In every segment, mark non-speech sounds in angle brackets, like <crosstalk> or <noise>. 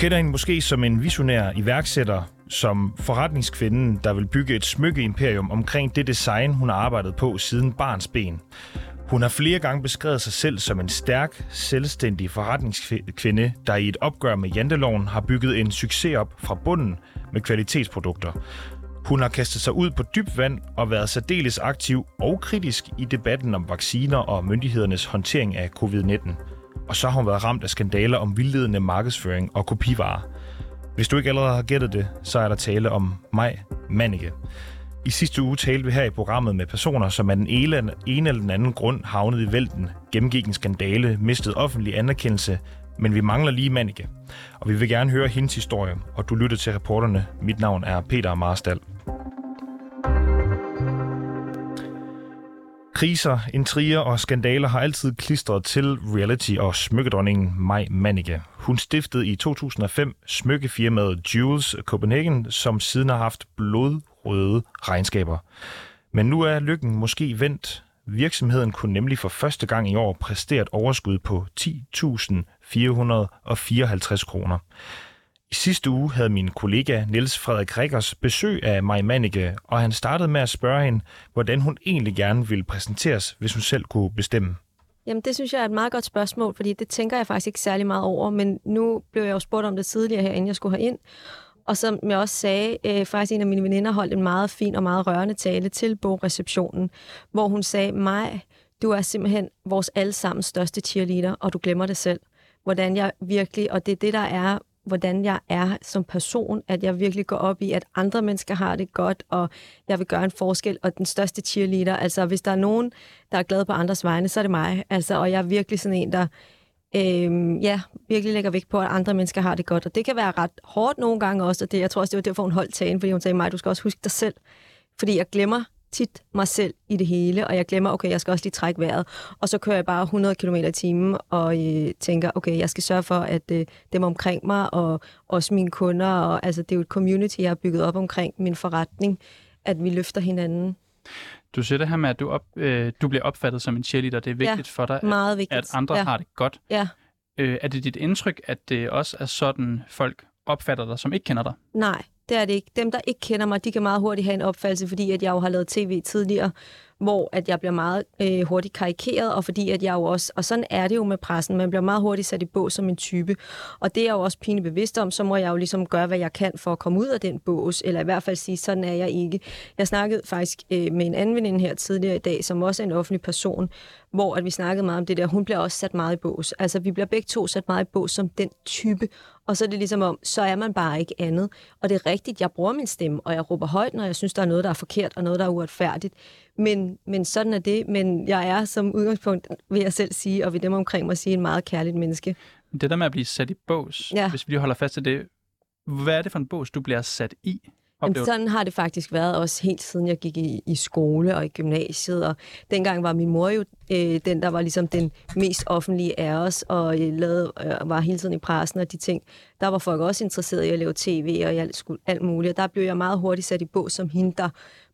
Kender hende måske som en visionær iværksætter, som forretningskvinden, der vil bygge et smykkeimperium omkring det design, hun har arbejdet på siden barns ben. Hun har flere gange beskrevet sig selv som en stærk, selvstændig forretningskvinde, der i et opgør med janteloven har bygget en succes op fra bunden med kvalitetsprodukter. Hun har kastet sig ud på dyb vand og været særdeles aktiv og kritisk i debatten om vacciner og myndighedernes håndtering af covid-19. Og så har hun været ramt af skandaler om vildledende markedsføring og kopivarer. Hvis du ikke allerede har gættet det, så er der tale om mig, Manike. I sidste uge talte vi her i programmet med personer, som af den ene, eller den anden grund havnede i vælten, gennemgik en skandale, mistede offentlig anerkendelse, men vi mangler lige Manike. Og vi vil gerne høre hendes historie, og du lytter til reporterne. Mit navn er Peter Marstal. Kriser, intriger og skandaler har altid klistret til reality og smykkedronningen Maj Manike. Hun stiftede i 2005 smykkefirmaet Jules Copenhagen, som siden har haft blodrøde regnskaber. Men nu er lykken måske vendt. Virksomheden kunne nemlig for første gang i år præstere et overskud på 10.454 kroner. I sidste uge havde min kollega Niels Frederik Rikkers besøg af Maj Manike, og han startede med at spørge hende, hvordan hun egentlig gerne ville præsenteres, hvis hun selv kunne bestemme. Jamen, det synes jeg er et meget godt spørgsmål, fordi det tænker jeg faktisk ikke særlig meget over, men nu blev jeg jo spurgt om det tidligere her, inden jeg skulle ind. Og som jeg også sagde, øh, faktisk en af mine veninder holdt en meget fin og meget rørende tale til bogreceptionen, hvor hun sagde, mig, du er simpelthen vores allesammens største cheerleader, og du glemmer det selv. Hvordan jeg virkelig, og det er det, der er hvordan jeg er som person, at jeg virkelig går op i, at andre mennesker har det godt, og jeg vil gøre en forskel, og den største cheerleader, altså hvis der er nogen, der er glad på andres vegne, så er det mig, altså, og jeg er virkelig sådan en, der øhm, ja, virkelig lægger vægt på, at andre mennesker har det godt, og det kan være ret hårdt nogle gange også, og det, jeg tror også, det var derfor, hun holdt tagen, fordi hun sagde mig, du skal også huske dig selv, fordi jeg glemmer tit mig selv i det hele, og jeg glemmer, okay, jeg skal også lige trække vejret. Og så kører jeg bare 100 km i timen og øh, tænker, okay, jeg skal sørge for, at øh, dem omkring mig, og også mine kunder, og altså, det er jo et community, jeg har bygget op omkring min forretning, at vi løfter hinanden. Du siger det her med, at du, op, øh, du bliver opfattet som en cheerleader. Det er vigtigt ja, for dig, meget vigtigt. at andre ja. har det godt. Ja. Øh, er det dit indtryk, at det også er sådan, folk opfatter dig, som ikke kender dig? Nej, det er det ikke. Dem, der ikke kender mig, de kan meget hurtigt have en opfattelse, fordi at jeg jo har lavet tv tidligere, hvor at jeg bliver meget øh, hurtigt karikeret, og fordi at jeg jo også, og sådan er det jo med pressen, man bliver meget hurtigt sat i bås som en type, og det er jeg jo også pinligt bevidst om, så må jeg jo ligesom gøre, hvad jeg kan for at komme ud af den bås, eller i hvert fald sige, sådan er jeg ikke. Jeg snakkede faktisk øh, med en anden veninde her tidligere i dag, som også er en offentlig person, hvor at vi snakkede meget om det der, hun bliver også sat meget i bås. Altså vi bliver begge to sat meget i bås som den type, og så er det ligesom om, så er man bare ikke andet. Og det er rigtigt, jeg bruger min stemme, og jeg råber højt, når jeg synes, der er noget, der er forkert, og noget, der er uretfærdigt. Men, men sådan er det. Men jeg er som udgangspunkt, vil jeg selv sige, og ved dem omkring mig sige, en meget kærligt menneske. Det der med at blive sat i bås, Ja. hvis vi lige holder fast til det, hvad er det for en bås, du bliver sat i? Men Oplever du? sådan har det faktisk været også helt siden jeg gik i, i skole og i gymnasiet. Og dengang var min mor jo øh, den, der var ligesom den mest offentlige af os, og øh, lavede, øh, var hele tiden i pressen og de ting. Der var folk også interesseret i at lave tv og i alt, sku- alt muligt. Og der blev jeg meget hurtigt sat i bås som hende, der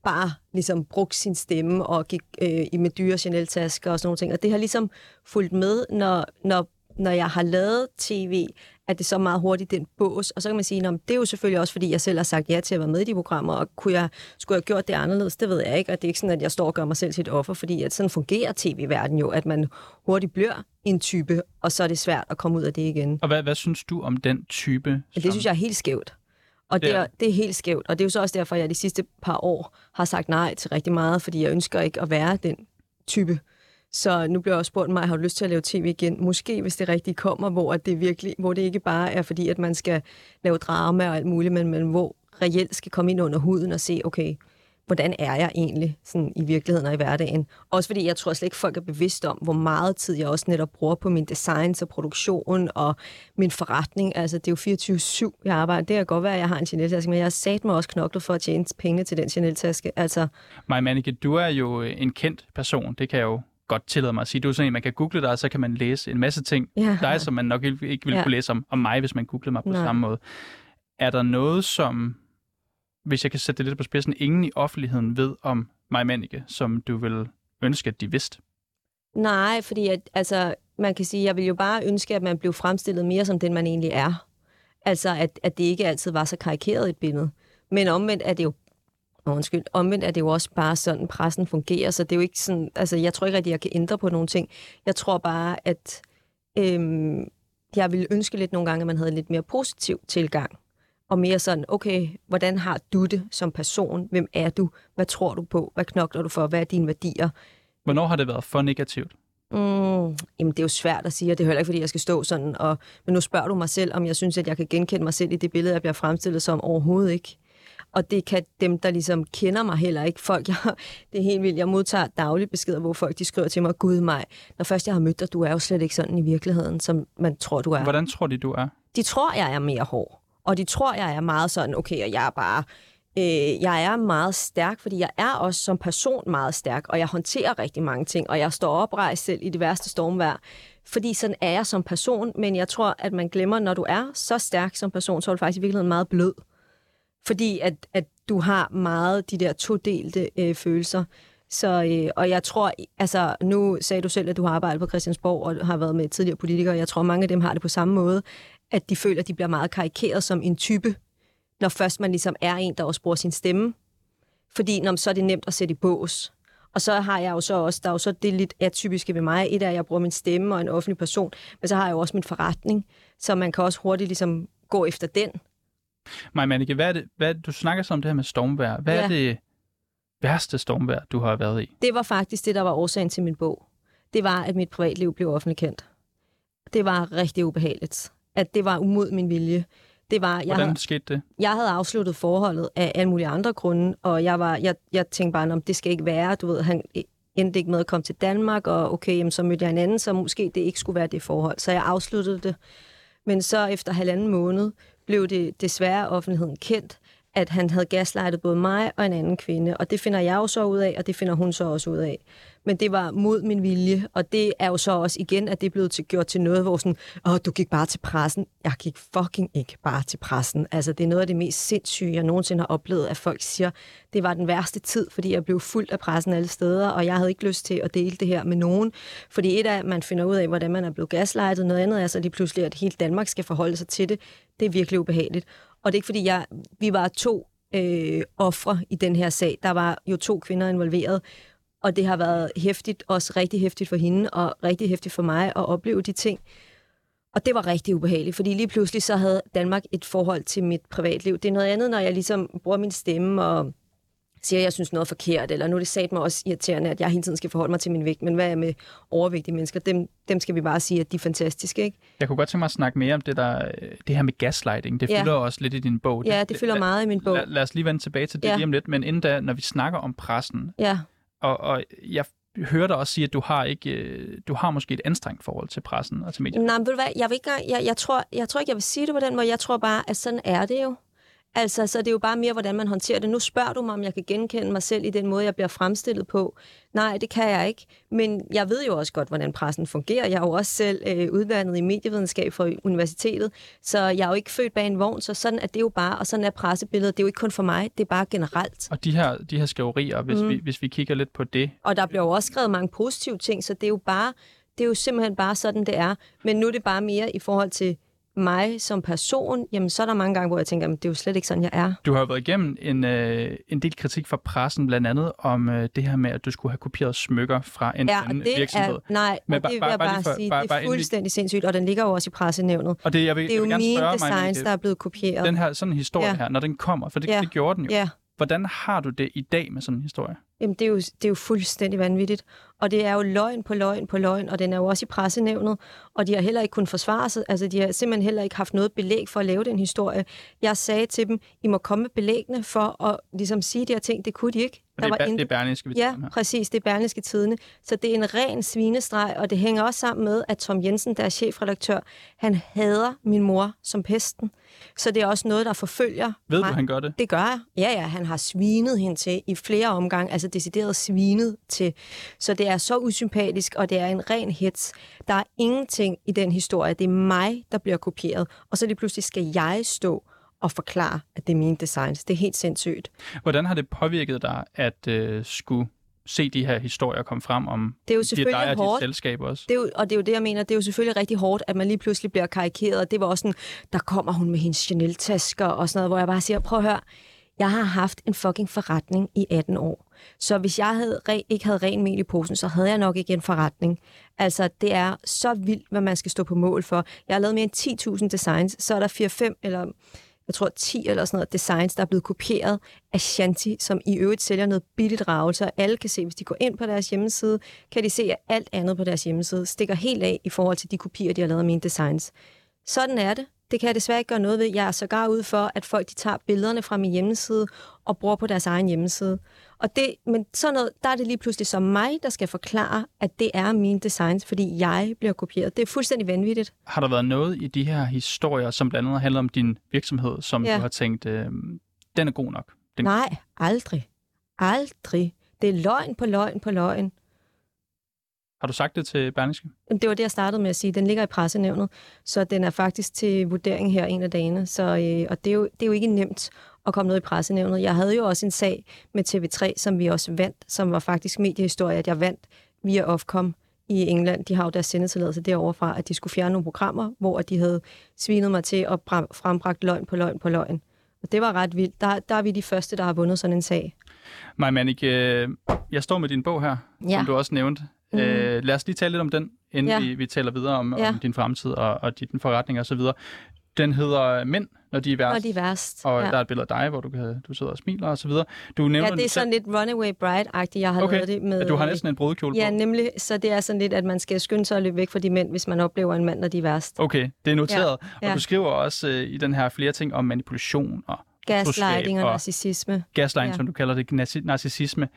bare ligesom brugte sin stemme og gik øh, i med dyre Chanel-tasker og sådan nogle ting. Og det har ligesom fulgt med, når, når når jeg har lavet tv, at det så meget hurtigt den bås. Og så kan man sige, at det er jo selvfølgelig også, fordi jeg selv har sagt ja til at være med i de programmer, og kunne jeg, skulle jeg have gjort det anderledes, det ved jeg ikke. Og det er ikke sådan, at jeg står og gør mig selv til et offer, fordi at sådan fungerer tv-verden jo, at man hurtigt bliver en type, og så er det svært at komme ud af det igen. Og hvad, hvad synes du om den type? Men det synes jeg er helt skævt. Og det er, det er helt skævt. Og det er jo så også derfor, at jeg de sidste par år har sagt nej til rigtig meget, fordi jeg ønsker ikke at være den type. Så nu bliver jeg også spurgt mig, har du lyst til at lave tv igen? Måske, hvis det rigtigt kommer, hvor, at det, virkelig, hvor det ikke bare er fordi, at man skal lave drama og alt muligt, men, men hvor reelt skal komme ind under huden og se, okay, hvordan er jeg egentlig sådan i virkeligheden og i hverdagen. Også fordi jeg tror slet ikke, folk er bevidst om, hvor meget tid jeg også netop bruger på min design og produktion og min forretning. Altså, det er jo 24-7, jeg arbejder. Det kan godt være, at jeg har en Chanel-taske, men jeg har sat mig også knoklet for at tjene penge til den Chanel-taske. Altså, Maja Manike, du er jo en kendt person. Det kan jeg jo godt tillade mig at sige. Du er sådan en, man kan google dig, og så kan man læse en masse ting. Ja. Dig, som man nok ikke ville Ja. kunne læse om, om mig, hvis man googlede mig på Nej. samme måde. Er der noget, som, hvis jeg kan sætte det lidt på spidsen, ingen i offentligheden ved om Maja Manike, som du vil ønske, at de vidste? Nej, fordi at, altså, man kan sige, jeg vil jo bare ønske, at man blev fremstillet mere som den, man egentlig er. Altså, at, at det ikke altid var så karikeret et billede. Men omvendt er det jo undskyld. Omvendt er det jo også bare sådan, pressen fungerer, så det er jo ikke sådan, altså jeg tror ikke rigtig, jeg kan ændre på nogle ting. Jeg tror bare, at øhm, jeg ville ønske lidt nogle gange, at man havde lidt mere positiv tilgang. Og mere sådan, okay, hvordan har du det som person? Hvem er du? Hvad tror du på? Hvad knokler du for? Hvad er dine værdier? Hvornår har det været for negativt? Mm, jamen, det er jo svært at sige, og det er heller ikke, fordi jeg skal stå sådan. Og, men nu spørger du mig selv, om jeg synes, at jeg kan genkende mig selv i det billede, jeg bliver fremstillet som overhovedet ikke. Og det kan dem, der ligesom kender mig heller ikke. Folk, jeg, <laughs> det er helt vildt. Jeg modtager daglige beskeder, hvor folk de skriver til mig, Gud mig, når først jeg har mødt dig, du er jo slet ikke sådan i virkeligheden, som man tror, du er. Hvordan tror de, du er? De tror, jeg er mere hård. Og de tror, jeg er meget sådan, okay, og jeg er bare... Øh, jeg er meget stærk, fordi jeg er også som person meget stærk, og jeg håndterer rigtig mange ting, og jeg står oprejst selv i det værste stormvejr. Fordi sådan er jeg som person, men jeg tror, at man glemmer, når du er så stærk som person, så er du faktisk i virkeligheden meget blød. Fordi at, at du har meget de der todelte øh, følelser. Så, øh, og jeg tror, altså nu sagde du selv, at du har arbejdet på Christiansborg og har været med tidligere politikere. Jeg tror, mange af dem har det på samme måde, at de føler, at de bliver meget karikeret som en type, når først man ligesom er en, der også bruger sin stemme. Fordi når, så er det nemt at sætte i bås. Og så har jeg jo så også, der er jo så det lidt atypiske ved mig. Et er, at jeg bruger min stemme og en offentlig person, men så har jeg jo også min forretning, så man kan også hurtigt ligesom gå efter den. Maja Manneke, hvad er det, hvad, du snakker så om det her med stormvejr. Hvad ja. er det værste stormvejr, du har været i? Det var faktisk det, der var årsagen til min bog. Det var, at mit privatliv blev offentligt kendt. Det var rigtig ubehageligt. At det var umod min vilje. Det var, jeg Hvordan havde, skete det? Jeg havde afsluttet forholdet af alle mulige andre grunde, og jeg, var, jeg, jeg tænkte bare, om det skal ikke være. Du ved, han endte ikke med at komme til Danmark, og okay, jamen, så mødte jeg en anden, så måske det ikke skulle være det forhold. Så jeg afsluttede det. Men så efter halvanden måned blev det desværre offentligheden kendt, at han havde gaslightet både mig og en anden kvinde. Og det finder jeg jo så ud af, og det finder hun så også ud af. Men det var mod min vilje, og det er jo så også igen, at det er blevet til, gjort til noget, hvor sådan, åh, du gik bare til pressen. Jeg gik fucking ikke bare til pressen. Altså, det er noget af det mest sindssyge, jeg nogensinde har oplevet, at folk siger, det var den værste tid, fordi jeg blev fuldt af pressen alle steder, og jeg havde ikke lyst til at dele det her med nogen. Fordi et af, at man finder ud af, hvordan man er blevet gaslightet, noget andet er så lige pludselig, at hele Danmark skal forholde sig til det. Det er virkelig ubehageligt. Og det er ikke, fordi jeg, vi var to øh, ofre i den her sag. Der var jo to kvinder involveret, og det har været hæftigt, også rigtig hæftigt for hende, og rigtig hæftigt for mig at opleve de ting. Og det var rigtig ubehageligt, fordi lige pludselig så havde Danmark et forhold til mit privatliv. Det er noget andet, når jeg ligesom bruger min stemme og siger, at jeg synes noget er forkert, eller nu er det sat mig også irriterende, at jeg hele tiden skal forholde mig til min vægt, men hvad er med overvægtige mennesker? Dem, dem skal vi bare sige, at de er fantastiske, ikke? Jeg kunne godt tænke mig at snakke mere om det, der, det her med gaslighting. Det Ja. fylder også lidt i din bog. Ja, det fylder meget i min bog. Lad, lad os lige vende tilbage til det Ja. lige om lidt, men inden da, når vi snakker om pressen, Ja, og, og jeg hører dig også sige, at du har ikke, øh, du har måske et anstrengt forhold til pressen og til medierne. Nej, men ved du hvad, jeg, vil ikke, jeg, jeg, tror, jeg tror ikke, jeg vil sige det på den måde. Jeg tror bare, at sådan er det jo. Altså, så det er jo bare mere, hvordan man håndterer det. Nu spørger du mig, om jeg kan genkende mig selv i den måde, jeg bliver fremstillet på. Nej, det kan jeg ikke. Men jeg ved jo også godt, hvordan pressen fungerer. Jeg er jo også selv øh, uddannet i medievidenskab fra universitetet, så jeg er jo ikke født bag en vogn, så sådan er det jo bare, og sådan er pressebilledet. Det er jo ikke kun for mig, det er bare generelt. Og de her, de her skriverier, hvis, mm. vi, hvis vi kigger lidt på det, Og der bliver jo også skrevet mange positive ting, så det er jo bare, det er jo simpelthen bare sådan, det er. Men nu er det bare mere i forhold til mig som person, jamen så er der mange gange, hvor jeg tænker, jamen, det er jo slet ikke sådan, jeg er. Du har jo været igennem en, øh, en del kritik fra pressen, blandt andet om øh, det her med, at du skulle have kopieret smykker fra en Ja, anden det virksomhed. er, nej, Men det vil jeg bare bare, for- sige, bare- det er fuldstændig sindssygt, og den ligger jo også i pressenævnet. Og det, jeg vil, Det er jeg jo vil gerne mine spørge designs, Manneke, der er blevet kopieret. den her sådan en historie Ja. her, når den kommer, for det, Ja. det gjorde den jo. Ja, Hvordan har du det i dag med sådan en historie? Jamen, det er, jo, det er jo fuldstændig vanvittigt. Og det er jo løgn på løgn på løgn, og den er jo også i pressenævnet. Og de har heller ikke kunnet forsvare sig. Altså, de har simpelthen heller ikke haft noget belæg for at lave den historie. Jeg sagde til dem, I må komme med belægene for at ligesom sige de her ting. Det kunne de ikke. Og det, er, intet- det er Berlingske, Ja, her. præcis. Det er Berlingske Tidene. Så det er en ren svinestreg, og det hænger også sammen med, at Tom Jensen, der er chefredaktør, han hader min mor som pesten. Så det er også noget, der forfølger Ved mig. du, han gør det? Det gør jeg. Ja, ja, han har svinet hende til i flere omgange, altså decideret svinet til. Så det er så usympatisk, og det er en ren hits. Der er ingenting i den historie. Det er mig, der bliver kopieret, og så lige pludselig skal jeg stå og forklare, at det er mine designs. Det er helt sindssygt. Hvordan har det påvirket dig at øh, skulle se de her historier komme frem om Det er jo de selvfølgelig dig og dit hårdt. selskab også. Det er jo, og det er jo det, jeg mener. Det er jo selvfølgelig rigtig hårdt, at man lige pludselig bliver karikeret. Det var også sådan, der kommer hun med hendes Chanel-tasker og sådan noget, hvor jeg bare siger, prøv at høre, jeg har haft en fucking forretning i 18 år. Så hvis jeg havde ikke havde ren mel i posen, så havde jeg nok ikke en forretning. Altså, det er så vildt, hvad man skal stå på mål for. Jeg har lavet mere end 10.000 designs, så er der 4-5 eller jeg tror 10 eller sådan noget designs, der er blevet kopieret af Shanti, som i øvrigt sælger noget billigt ravelse, og alle kan se, hvis de går ind på deres hjemmeside, kan de se, at alt andet på deres hjemmeside stikker helt af i forhold til de kopier, de har lavet af mine designs. Sådan er det. Det kan jeg desværre ikke gøre noget ved. Jeg er sågar ude for, at folk de tager billederne fra min hjemmeside og bruger på deres egen hjemmeside. Og det, men sådan noget, der er det lige pludselig som mig, der skal forklare, at det er mine designs, fordi jeg bliver kopieret. Det er fuldstændig vanvittigt. Har der været noget i de her historier, som blandt andet handler om din virksomhed, som Ja. du har tænkt, øh, den er god nok? Den, Nej, aldrig. Aldrig. Det er løgn på løgn på løgn. Har du sagt det til Berlingske? Det var det, jeg startede med at sige. Den ligger i pressenævnet, så den er faktisk til vurdering her en af dagene. Så, øh, og det er, jo, det er jo ikke nemt at komme noget i pressenævnet. Jeg havde jo også en sag med TV3, som vi også vandt, som var faktisk mediehistorie, at jeg vandt via Ofcom i England. De har jo deres sendetilladelse derovre fra, at de skulle fjerne nogle programmer, hvor de havde svinet mig til at bra- frembragt løgn på løgn på løgn. Og det var ret vildt. Der, der er vi de første, der har vundet sådan en sag. Maja Mannik, øh, jeg står med din bog her, Ja. som du også nævnte. Mhm. Øh, lad os lige tale lidt om den, inden Ja. vi, vi taler videre om, Ja. om din fremtid og, og din forretning osv. Den hedder Mænd, når de er værst. Og de er værst. Og ja. der er et billede af dig, hvor du, kan, du sidder og smiler og så videre. Du nævner ja, det er sådan lidt Runaway Bride-agtigt, jeg har Okay. lavet det med. selv. Du har næsten en brudekjole Ja, på. nemlig. Så det er sådan lidt, at man skal skynde sig at løbe væk fra de mænd, hvis man oplever en mand, når de er værst. Okay, det er noteret. Ja. Og du skriver også øh, i den her flere ting om manipulation og Gaslighting og og- narcissisme. gaslighting, Ja. som du kalder det, narci- narcissisme.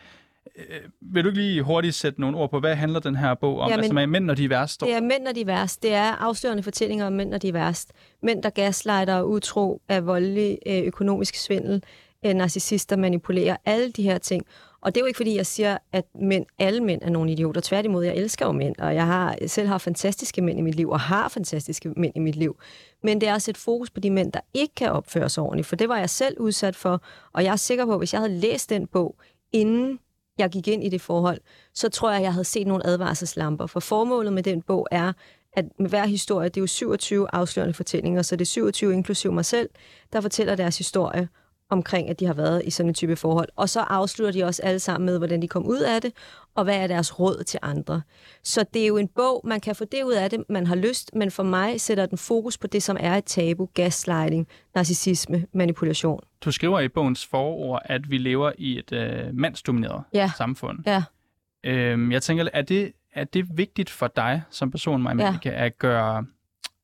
Øh, vil du ikke lige hurtigt sætte nogle ord på, hvad handler den her bog om? Jamen, altså med mænd, når de er værst. Det er mænd, når de er værst. Det er afslørende fortællinger om mænd, når de er værst. Mænd, der gaslighter og utro, er voldelig, øh, økonomisk svindel, øh, narcissister manipulerer, alle de her ting. Og det er jo ikke, fordi jeg siger, at mænd, alle mænd er nogle idioter. Tværtimod, jeg elsker jo mænd, og jeg har selv har fantastiske mænd i mit liv, og har fantastiske mænd i mit liv. Men det er at sætte fokus på de mænd, der ikke kan opføre sig ordentligt, for det var jeg selv udsat for, og jeg er sikker på, at hvis jeg havde læst den bog, inden jeg gik ind i det forhold, så tror jeg, jeg havde set nogle advarselslamper. For formålet med den bog er, at med hver historie, det er jo 27 afslørende fortællinger, så det er 27 inklusive mig selv, der fortæller deres historie omkring, at de har været i sådan en type forhold. Og så afslutter de også alle sammen med, hvordan de kom ud af det, og hvad er deres råd til andre. Så det er jo en bog, man kan få det ud af det, man har lyst, men for mig sætter den fokus på det, som er et tabu, gaslighting, narcissisme, manipulation. Du skriver i bogens forord, at vi lever i et øh, mandsdomineret Ja. samfund. Ja. Øhm, jeg tænker, er det, er det vigtigt for dig som person, Maja Ja. At gøre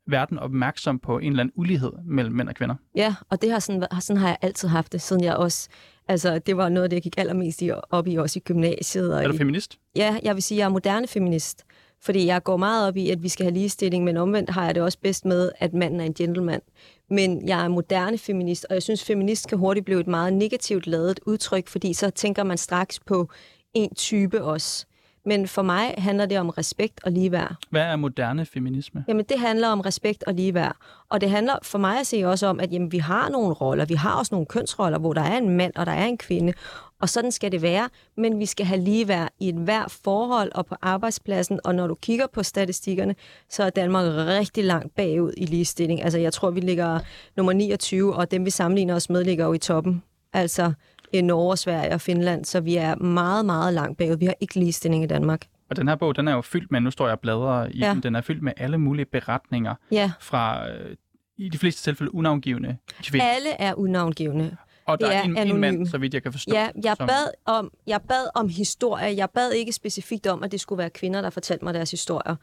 verden opmærksom på en eller anden ulighed mellem mænd og kvinder? Ja, og det har sådan, sådan har jeg altid haft det, siden jeg også... Altså, det var noget det, jeg gik allermest i, op i, også i gymnasiet. Og Er du i, feminist? Ja, jeg vil sige, at jeg er moderne feminist. Fordi jeg går meget op i, at vi skal have ligestilling, men omvendt har jeg det også bedst med, at manden er en gentleman. Men jeg er moderne feminist, og jeg synes, feminist kan hurtigt blive et meget negativt lavet udtryk, fordi så tænker man straks på en type også. Men for mig handler det om respekt og ligeværd. Hvad er moderne feminisme? Jamen, det handler om respekt og ligeværd. Og det handler for mig at se også om, at jamen, vi har nogle roller. Vi har også nogle kønsroller, hvor der er en mand og der er en kvinde. Og sådan skal det være. Men vi skal have ligeværd i et hver forhold og på arbejdspladsen. Og når du kigger på statistikkerne, så er Danmark rigtig langt bagud i ligestilling. Altså, jeg tror, vi ligger nummer 29, og dem, vi sammenligner os med, ligger jo i toppen. Altså, Norge, Sverige og Finland. Så vi er meget, meget langt bagud. Vi har ikke ligestilling i Danmark. Og den her bog, den er jo fyldt med, nu står jeg bladrer i Ja. den, den er fyldt med alle mulige beretninger Ja, fra, øh, i de fleste tilfælde, unavngivende kvinder. alle er unavngivende. Og der er, er en, en anonym. mand, så vidt jeg kan forstå. Ja, jeg som- bad, om, jeg bad om historie. Jeg bad ikke specifikt om, at det skulle være kvinder, der fortalte mig deres historier.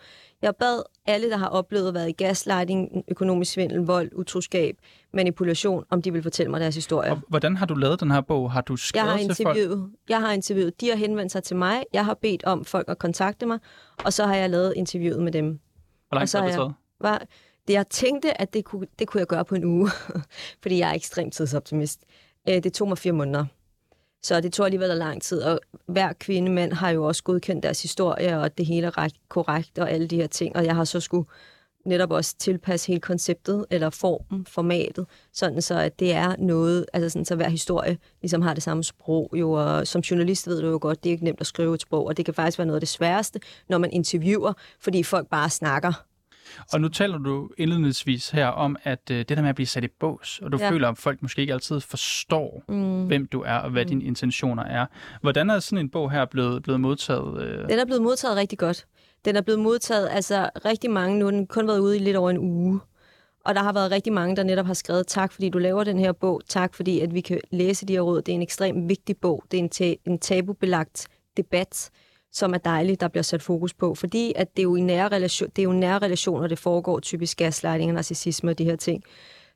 Jeg bad alle, der har oplevet at være i gaslighting, økonomisk svindel, vold, utroskab, manipulation, om de vil fortælle mig deres historier. Og hvordan har du lavet den her bog? Har du Jeg skrevet har til folk? interviewet. Jeg har interviewet. De har henvendt sig til mig. Jeg har bedt om folk at kontakte mig, og så har jeg lavet interviewet med dem. Hvor og langt så har det taget? Var, det, jeg tænkte, at det kunne, det kunne jeg gøre på en uge, <laughs> fordi jeg er ekstremt tidsoptimist. Øh, det tog mig fire måneder. Så det tog alligevel lang tid, og hver kvinde mand har jo også godkendt deres historie, og det hele er ret korrekt, og alle de her ting. Og jeg har så skulle netop også tilpasse hele konceptet, eller formen, formatet, sådan så at det er noget, altså sådan så hver historie ligesom har det samme sprog, jo, og som journalist ved du jo godt, det er ikke nemt at skrive et sprog, og det kan faktisk være noget af det sværeste, når man interviewer, fordi folk bare snakker. Og nu taler du indledningsvis her om, at øh, det der med at blive sat i bås, og du ja. føler, at folk måske ikke altid forstår, mm. hvem du er, og hvad mm. dine intentioner er. Hvordan er sådan en bog her blevet, blevet modtaget? Øh? Den er blevet modtaget rigtig godt. Den er blevet modtaget, altså rigtig mange, nu har den kun været ude i lidt over en uge. Og der har været rigtig mange, der netop har skrevet, tak fordi du laver den her bog, tak fordi at vi kan læse de her råd. Det er en ekstremt vigtig bog, det er en, ta- en tabubelagt debat, som er dejligt, der bliver sat fokus på, fordi at det er jo i nære, relation, det er jo nære relationer, det foregår typisk gaslighting og narcissisme og de her ting.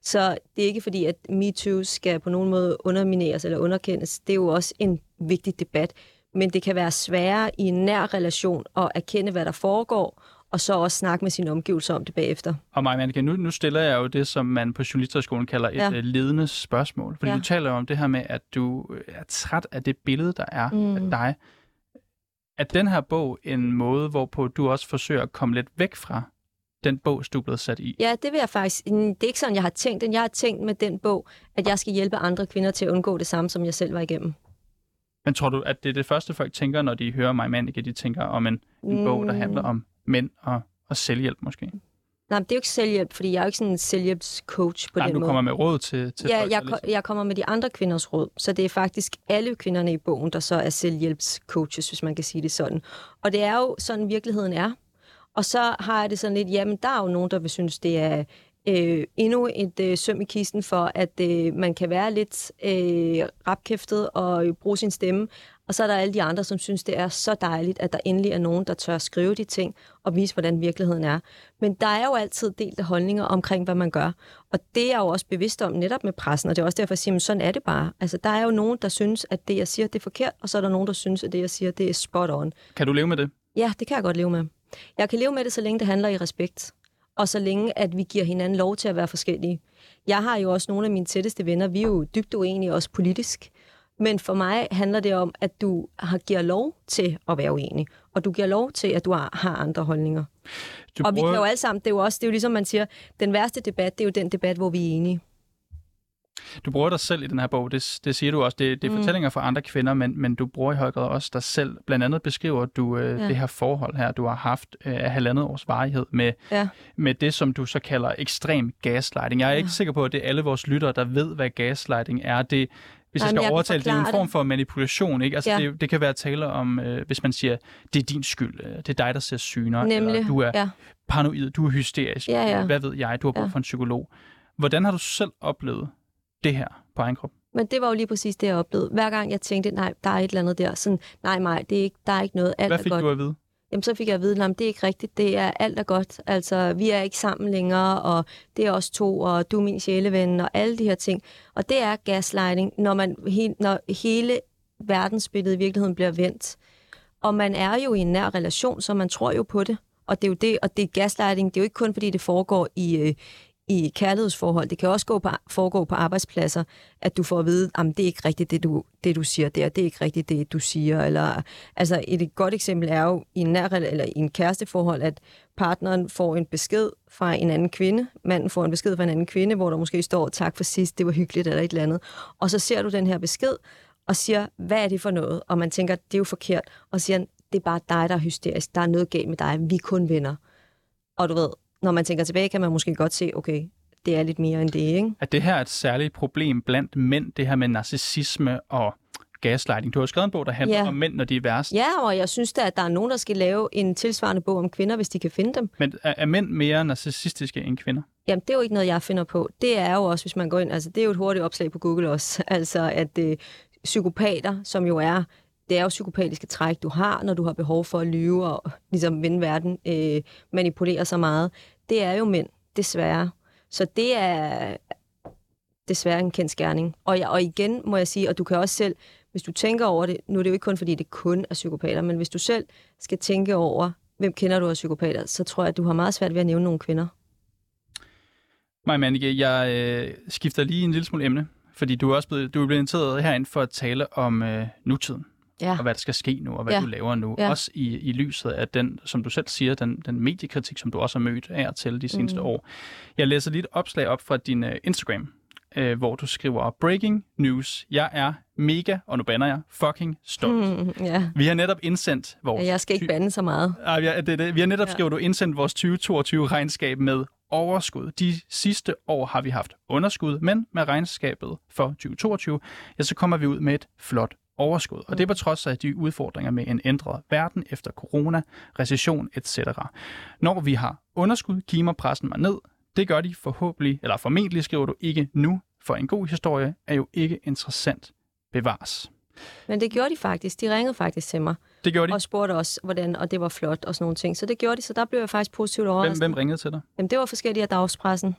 Så det er ikke fordi, at MeToo skal på nogen måde undermineres eller underkendes. Det er jo også en vigtig debat men det kan være sværere i en nær relation at erkende, hvad der foregår, og så også snakke med sine omgivelser om det bagefter. Og Maja Manneke, nu, nu stiller jeg jo det, som man på journalisterskolen kalder et ja. Øh, ledende spørgsmål. Fordi ja. du taler jo om det her med, at du øh, er træt af det billede, der er mm. af dig. Er den her bog en måde, hvorpå du også forsøger at komme lidt væk fra den bog, du er blevet sat i? Ja, det vil jeg faktisk. Det er ikke sådan, jeg har tænkt den. Jeg har tænkt med den bog, at jeg skal hjælpe andre kvinder til at undgå det samme, som jeg selv var igennem. Men tror du, at det er det første, folk tænker, når de hører mig Manike, de tænker om en, en mm. bog, der handler om mænd og, og selvhjælp måske? Nej, det er jo ikke selvhjælp, fordi jeg er jo ikke sådan en selvhjælpscoach på Nej, den du måde. kommer med råd til, til Ja, folk, jeg, ko- jeg kommer med de andre kvinders råd. Så det er faktisk alle kvinderne i bogen, der så er selvhjælpscoaches, hvis man kan sige det sådan. Og det er jo sådan, virkeligheden er. Og så har jeg det sådan lidt, jamen der er jo nogen, der vil synes, det er øh, endnu et øh, søm i kisten for, at øh, man kan være lidt øh, rapkæftet og bruge sin stemme. Og så er der alle de andre, som synes, det er så dejligt, at der endelig er nogen, der tør skrive de ting og vise, hvordan virkeligheden er. Men der er jo altid delte holdninger omkring, hvad man gør. Og det er jeg jo også bevidst om netop med pressen, og det er også derfor, jeg siger, at sådan er det bare. Altså, der er jo nogen, der synes, at det, jeg siger, det er forkert, og så er der nogen, der synes, at det, jeg siger, det er spot on. Kan du leve med det? Ja, det kan jeg godt leve med. Jeg kan leve med det, så længe det handler i respekt og så længe, at vi giver hinanden lov til at være forskellige. Jeg har jo også nogle af mine tætteste venner, vi er jo dybt uenige, også politisk. Men for mig handler det om, at du har, giver lov til at være uenig, og du giver lov til, at du har, har andre holdninger. Du og prøver... vi kan jo alle sammen, det er jo også, det er jo ligesom man siger, den værste debat, det er jo den debat, hvor vi er enige. Du bruger dig selv i den her bog, det, det siger du også. Det, det er mm. fortællinger fra andre kvinder, men, men du bruger i høj grad også dig selv. Blandt andet beskriver du øh, ja. det her forhold her, du har haft øh, af halvandet års varighed med, ja. med det, som du så kalder ekstrem gaslighting. Jeg er ja. ikke sikker på, at det er alle vores lyttere, der ved, hvad gaslighting er. Det, hvis jeg skal jeg overtale, det er en form for manipulation. Ikke? Altså, ja. det, det kan være tale om, øh, hvis man siger, det er din skyld, øh, det er dig, der ser syner, Nemlig. eller du er ja. paranoid, du er hysterisk, ja, ja. hvad ved jeg, du har brug ja. for en psykolog. Hvordan har du selv oplevet det her på egen krop? Men det var jo lige præcis det, jeg oplevede. Hver gang jeg tænkte, nej, der er et eller andet der, sådan, nej, nej, det er ikke, der er ikke noget, alt Hvad fik er godt. du at vide? Jamen, så fik jeg at vide, at det er ikke rigtigt, det er alt er godt, altså, vi er ikke sammen længere, og det er os to, og du er min sjæleven, og alle de her ting. Og det er gaslighting, når, man, he, når hele verdensbilledet i virkeligheden bliver vendt. Og man er jo i en nær relation, så man tror jo på det. Og det er jo det, og det er gaslighting, det er jo ikke kun fordi det foregår i, øh, i kærlighedsforhold. Det kan også gå på, foregå på arbejdspladser, at du får at vide, at det er ikke rigtigt, det du, det du siger der, det er ikke rigtigt, det du siger. Eller, altså et godt eksempel er jo i en, nær, eller i en kæresteforhold, at partneren får en besked fra en anden kvinde, manden får en besked fra en anden kvinde, hvor der måske står, tak for sidst, det var hyggeligt, eller et eller andet. Og så ser du den her besked, og siger, hvad er det for noget? Og man tænker, det er jo forkert. Og siger, det er bare dig, der er hysterisk. Der er noget galt med dig. Vi er kun venner. Og du ved, når man tænker tilbage, kan man måske godt se, okay, det er lidt mere end det, ikke? Er det her et særligt problem blandt mænd, det her med narcissisme og gaslighting? Du har skrevet en bog, der handler ja. om mænd, når de er værst. Ja, og jeg synes da, at der er nogen, der skal lave en tilsvarende bog om kvinder, hvis de kan finde dem. Men er, er mænd mere narcissistiske end kvinder? Jamen, det er jo ikke noget, jeg finder på. Det er jo også, hvis man går ind, altså det er jo et hurtigt opslag på Google også, <laughs> altså at øh, psykopater, som jo er det er jo psykopatiske træk, du har, når du har behov for at lyve og ligesom vende verden, øh, manipulere så meget. Det er jo mænd, desværre. Så det er desværre en kendt skærning. Og, jeg, og igen må jeg sige, og du kan også selv, hvis du tænker over det, nu er det jo ikke kun fordi, det kun er psykopater, men hvis du selv skal tænke over, hvem kender du af psykopater, så tror jeg, at du har meget svært ved at nævne nogle kvinder. Maja Manike, jeg øh, skifter lige en lille smule emne, fordi du er også blevet, du er blevet inviteret herind for at tale om øh, nutiden ja. og hvad der skal ske nu, og hvad ja. du laver nu. Ja. Også i, i lyset af den, som du selv siger, den, den mediekritik, som du også har mødt af til de seneste mm. år. Jeg læser lige et opslag op fra din uh, Instagram, uh, hvor du skriver, Breaking news, jeg er mega, og nu banner jeg, fucking stolt. Mm, yeah. Vi har netop indsendt vores... Jeg skal ikke bande så meget. Ah, ja, det, det. Vi har netop, ja. skriver du, indsendt vores 2022-regnskab med overskud. De sidste år har vi haft underskud, men med regnskabet for 2022, ja, så kommer vi ud med et flot overskud. Og det er på trods af de udfordringer med en ændret verden efter corona, recession etc. Når vi har underskud, kimer pressen mig ned. Det gør de forhåbentlig, eller formentlig skriver du ikke nu, for en god historie er jo ikke interessant bevares. Men det gjorde de faktisk. De ringede faktisk til mig. Det gjorde de? Og spurgte os, hvordan, og det var flot og sådan nogle ting. Så det gjorde de, så der blev jeg faktisk positivt overrasket. Hvem, hvem ringede til dig? Jamen, det var forskellige af dagspressen.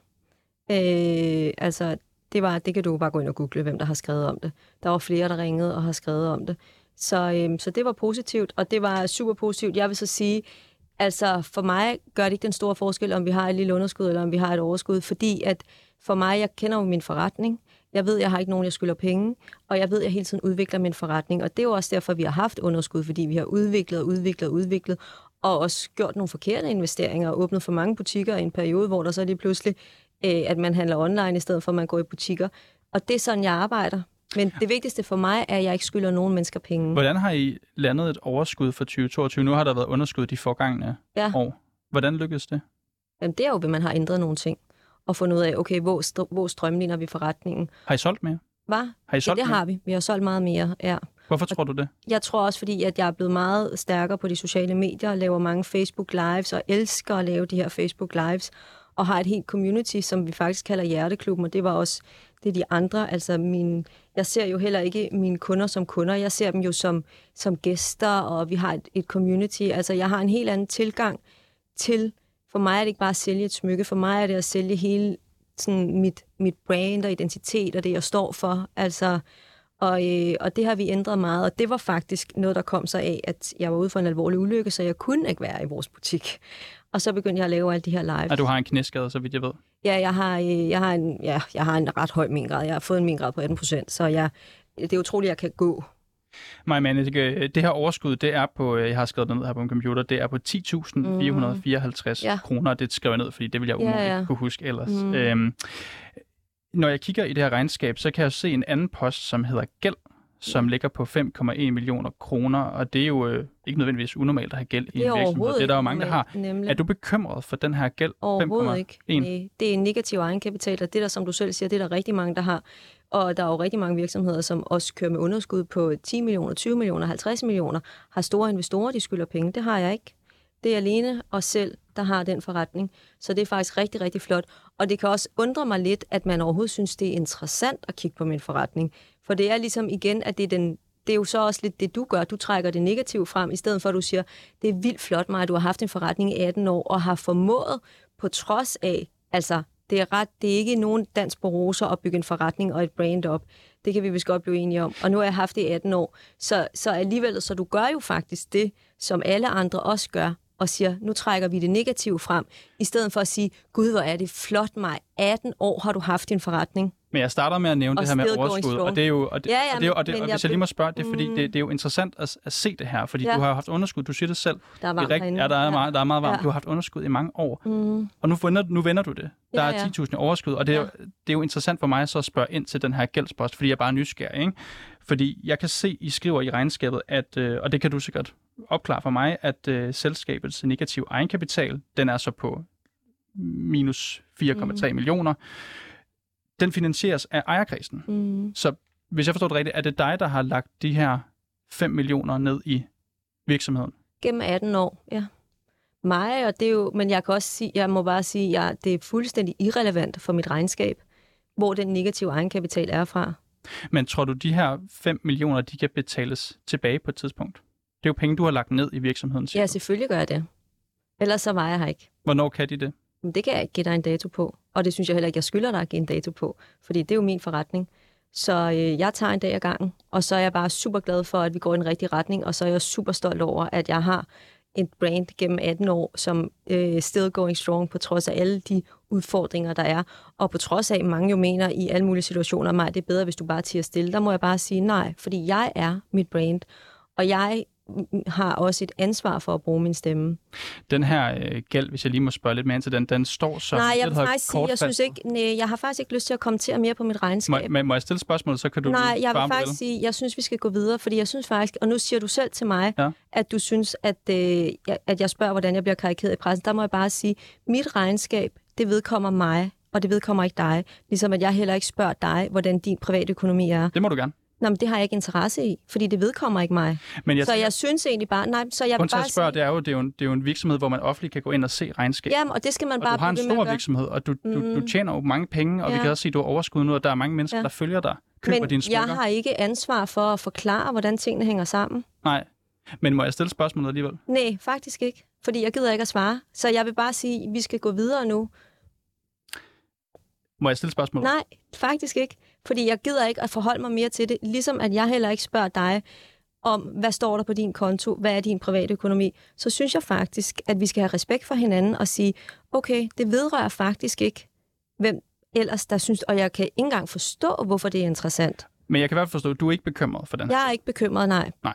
Øh, altså, det, var, det kan du bare gå ind og google, hvem der har skrevet om det. Der var flere, der ringede og har skrevet om det. Så, øhm, så det var positivt, og det var super positivt. Jeg vil så sige, altså for mig gør det ikke den store forskel, om vi har et lille underskud, eller om vi har et overskud, fordi at for mig, jeg kender jo min forretning. Jeg ved, jeg har ikke nogen, jeg skylder penge, og jeg ved, jeg hele tiden udvikler min forretning. Og det er jo også derfor, vi har haft underskud, fordi vi har udviklet og udviklet og udviklet, og også gjort nogle forkerte investeringer og åbnet for mange butikker i en periode, hvor der så lige pludselig, øh, at man handler online i stedet for, at man går i butikker. Og det er sådan, jeg arbejder. Men det vigtigste for mig er, at jeg ikke skylder nogen mennesker penge. Hvordan har I landet et overskud for 2022? Nu har der været underskud de forgangne ja. år. Hvordan lykkedes det? Jamen, det er jo, at man har ændret nogle ting og fundet ud af, okay, hvor, str- hvor strømligner vi forretningen. Har I solgt mere? Hvad? Har I solgt ja, det mere? har vi. Vi har solgt meget mere, ja. Hvorfor tror du det? Jeg tror også, fordi at jeg er blevet meget stærkere på de sociale medier, og laver mange Facebook Lives, og elsker at lave de her Facebook Lives, og har et helt community, som vi faktisk kalder Hjerteklubben, og det var også det er de andre. Altså min, jeg ser jo heller ikke mine kunder som kunder, jeg ser dem jo som, som gæster, og vi har et, et community. Altså jeg har en helt anden tilgang til, for mig er det ikke bare at sælge et smykke, for mig er det at sælge hele sådan mit, mit brand og identitet og det, jeg står for. Altså, og, øh, og det har vi ændret meget, og det var faktisk noget, der kom sig af, at jeg var ude for en alvorlig ulykke, så jeg kunne ikke være i vores butik. Og så begyndte jeg at lave alle de her live. Og du har en knæskade, så vidt jeg ved? Ja, jeg har, øh, jeg har, en, ja, jeg har en ret høj mingrad. Jeg har fået en mingrad på 18 procent, så jeg, det er utroligt, at jeg kan gå Maja Manike, det her overskud, det er på, jeg har skrevet det ned her på en computer, det er på 10.454 mm. ja. kroner. Det skriver jeg ned, fordi det vil jeg umuligt ja, ja. kunne huske ellers. Mm. Øhm, når jeg kigger i det her regnskab, så kan jeg se en anden post, som hedder gæld, som ligger på 5,1 millioner kroner, og det er jo øh, ikke nødvendigvis unormalt at have gæld i en virksomhed. Det er der jo mange, der har. Nemlig. Er du bekymret for den her gæld? Overhovedet ikke. Nej, det er en negativ egenkapital, og det der, som du selv siger, det er der rigtig mange, der har. Og der er jo rigtig mange virksomheder, som også kører med underskud på 10 millioner, 20 millioner, 50 millioner, har store investorer, de skylder penge. Det har jeg ikke. Det er alene os selv, der har den forretning. Så det er faktisk rigtig, rigtig flot. Og det kan også undre mig lidt, at man overhovedet synes, det er interessant at kigge på min forretning. For det er ligesom igen, at det er den det er jo så også lidt det, du gør. Du trækker det negative frem, i stedet for at du siger, det er vildt flot, mig, at du har haft en forretning i 18 år, og har formået, på trods af, altså det er, ret, det er ikke nogen dans på roser at bygge en forretning og et brand op. Det kan vi vist godt blive enige om. Og nu har jeg haft det i 18 år. Så, så alligevel, så du gør jo faktisk det, som alle andre også gør, og siger, nu trækker vi det negative frem, i stedet for at sige, gud, hvor er det flot mig. 18 år har du haft din forretning. Men jeg starter med at nævne og det her med overskud, og det er jo, og det, ja, ja, og det, og, det, og, hvis jeg lige må spørge, det er fordi, mm. det, det er jo interessant at, at se det her, fordi ja. du har haft underskud, du siger det selv. Der er varmt rigt, ja, der er, ja. meget, der er meget varmt. Ja. Du har haft underskud i mange år, mm. og nu vender, nu vender du det. Der ja, ja. er 10.000 overskud, og det er, ja. jo, det er jo interessant for mig så at spørge ind til den her gældspost, fordi jeg er bare nysgerrig, ikke? Fordi jeg kan se, I skriver i regnskabet, at, øh, og det kan du sikkert opklare for mig, at øh, selskabets negativ egenkapital, den er så på minus 4,3 mm. millioner den finansieres af ejerkredsen. Mm. Så hvis jeg forstår det rigtigt, er det dig, der har lagt de her 5 millioner ned i virksomheden? Gennem 18 år, ja. Mig, og det er jo, men jeg kan også sige, jeg må bare sige, at det er fuldstændig irrelevant for mit regnskab, hvor den negative egenkapital er fra. Men tror du, de her 5 millioner, de kan betales tilbage på et tidspunkt? Det er jo penge, du har lagt ned i virksomheden. Ja, selvfølgelig gør jeg det. Ellers så var jeg her ikke. Hvornår kan de det? Det kan jeg ikke give dig en dato på. Og det synes jeg heller ikke, jeg skylder dig at give en dato på. Fordi det er jo min forretning. Så øh, jeg tager en dag ad gangen, og så er jeg bare super glad for, at vi går i den rigtige retning, og så er jeg super stolt over, at jeg har et brand gennem 18 år, som øh, still going strong, på trods af alle de udfordringer, der er. Og på trods af, mange jo mener i alle mulige situationer, mig, det er bedre, hvis du bare tiger stille. Der må jeg bare sige nej, fordi jeg er mit brand. Og jeg har også et ansvar for at bruge min stemme. Den her øh, gæld, hvis jeg lige må spørge lidt mere ind til den, den står som... Nej, jeg vil faktisk sige, jeg synes ikke, nej, jeg har faktisk ikke lyst til at kommentere mere på mit regnskab. Må, må jeg stille spørgsmålet, så kan du Nej, jeg vil faktisk sige, jeg synes, vi skal gå videre, fordi jeg synes faktisk, og nu siger du selv til mig, ja. at du synes, at, øh, at jeg spørger, hvordan jeg bliver karikeret i pressen. Der må jeg bare sige, mit regnskab, det vedkommer mig, og det vedkommer ikke dig. Ligesom at jeg heller ikke spørger dig, hvordan din private økonomi er. Det må du gerne. Nå, men det har jeg ikke interesse i, fordi det vedkommer ikke mig. Men jeg så jeg synes egentlig bare... Nej, så jeg vil bare spørge, sige, det er, jo, det, er jo en, det er jo en virksomhed, hvor man offentligt kan gå ind og se regnskab. Jamen, og det skal man og bare du har en stor virksomhed, og du, du, du mm. tjener jo mange penge, og ja. vi kan også sige, at du har overskud nu, og der er mange mennesker, ja. der følger dig, køber men dine smykker. jeg har ikke ansvar for at forklare, hvordan tingene hænger sammen. Nej, men må jeg stille spørgsmålet alligevel? Nej, faktisk ikke, fordi jeg gider ikke at svare. Så jeg vil bare sige, at vi skal gå videre nu. Må jeg stille spørgsmål? Nej, faktisk ikke. Fordi jeg gider ikke at forholde mig mere til det. Ligesom at jeg heller ikke spørger dig om, hvad står der på din konto, hvad er din private økonomi, så synes jeg faktisk, at vi skal have respekt for hinanden og sige, okay, det vedrører faktisk ikke, hvem ellers der synes, og jeg kan ikke engang forstå, hvorfor det er interessant. Men jeg kan i hvert fald forstå, at du er ikke bekymret for den Jeg er ikke bekymret, nej. Nej.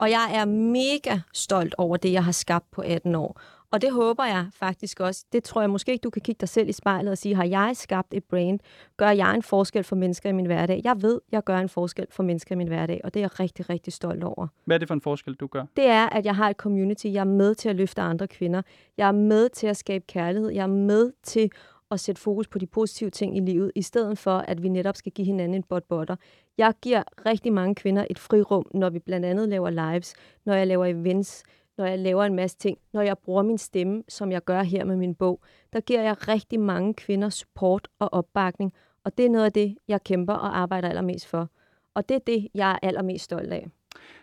Og jeg er mega stolt over det, jeg har skabt på 18 år. Og det håber jeg faktisk også. Det tror jeg måske ikke, du kan kigge dig selv i spejlet og sige, har jeg skabt et brand? Gør jeg en forskel for mennesker i min hverdag? Jeg ved, jeg gør en forskel for mennesker i min hverdag, og det er jeg rigtig, rigtig stolt over. Hvad er det for en forskel, du gør? Det er, at jeg har et community. Jeg er med til at løfte andre kvinder. Jeg er med til at skabe kærlighed. Jeg er med til at sætte fokus på de positive ting i livet, i stedet for, at vi netop skal give hinanden en bot botter. Jeg giver rigtig mange kvinder et frirum, når vi blandt andet laver lives, når jeg laver events, når jeg laver en masse ting, når jeg bruger min stemme, som jeg gør her med min bog, der giver jeg rigtig mange kvinder support og opbakning, og det er noget af det, jeg kæmper og arbejder allermest for. Og det er det, jeg er allermest stolt af.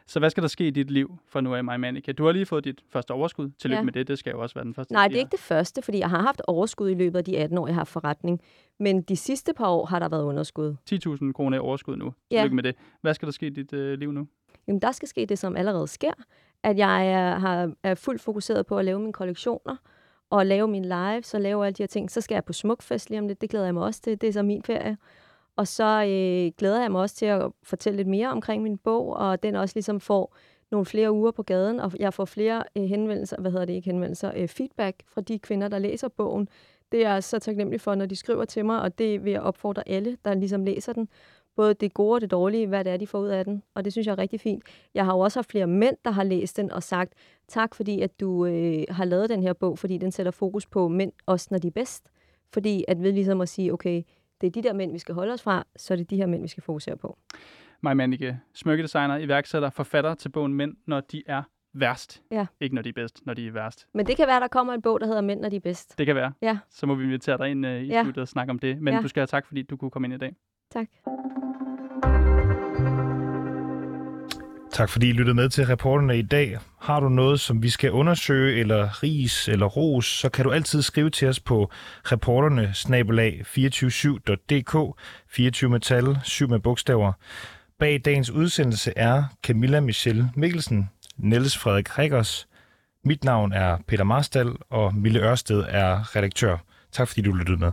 Så hvad skal der ske i dit liv for nu af mig, Manika? Du har lige fået dit første overskud. Tillykke ja. med det. Det skal jo også være den første. Nej, det er ikke det første, fordi jeg har haft overskud i løbet af de 18 år, jeg har forretning. Men de sidste par år har der været underskud. 10.000 kroner i overskud nu. Ja. Tillykke med det. Hvad skal der ske i dit øh, liv nu? Jamen, der skal ske det, som allerede sker at jeg er, har, er fuldt fokuseret på at lave mine kollektioner, og lave min live, så lave alle de her ting. Så skal jeg på Smukfest lige om lidt, det glæder jeg mig også til, det er så min ferie. Og så øh, glæder jeg mig også til at fortælle lidt mere omkring min bog, og den også ligesom får nogle flere uger på gaden, og jeg får flere øh, henvendelser, hvad hedder det ikke henvendelser, øh, feedback fra de kvinder, der læser bogen. Det er jeg så taknemmelig for, når de skriver til mig, og det vil jeg opfordre alle, der ligesom læser den, både det gode og det dårlige, hvad det er, de får ud af den. Og det synes jeg er rigtig fint. Jeg har jo også haft flere mænd, der har læst den og sagt, tak fordi, at du øh, har lavet den her bog, fordi den sætter fokus på mænd, også når de er bedst. Fordi at ved ligesom at sige, okay, det er de der mænd, vi skal holde os fra, så er det de her mænd, vi skal fokusere på. Maj Manike, smykkedesigner, iværksætter, forfatter til bogen Mænd, når de er værst. Ja. Ikke når de er bedst, når de er værst. Men det kan være, der kommer en bog, der hedder Mænd, når de er bedst. Det kan være. Ja. Så må vi invitere dig ind uh, i ja. studiet og snakke om det. Men ja. du skal have tak, fordi du kunne komme ind i dag. Tak. Tak fordi I lyttede med til reporterne i dag. Har du noget, som vi skal undersøge, eller ris, eller ros, så kan du altid skrive til os på reporterne 247.dk 24 med tal, 7 med bogstaver. Bag dagens udsendelse er Camilla Michelle Mikkelsen, Niels Frederik Rikkers. Mit navn er Peter Marstal, og Mille Ørsted er redaktør. Tak fordi du lyttede med.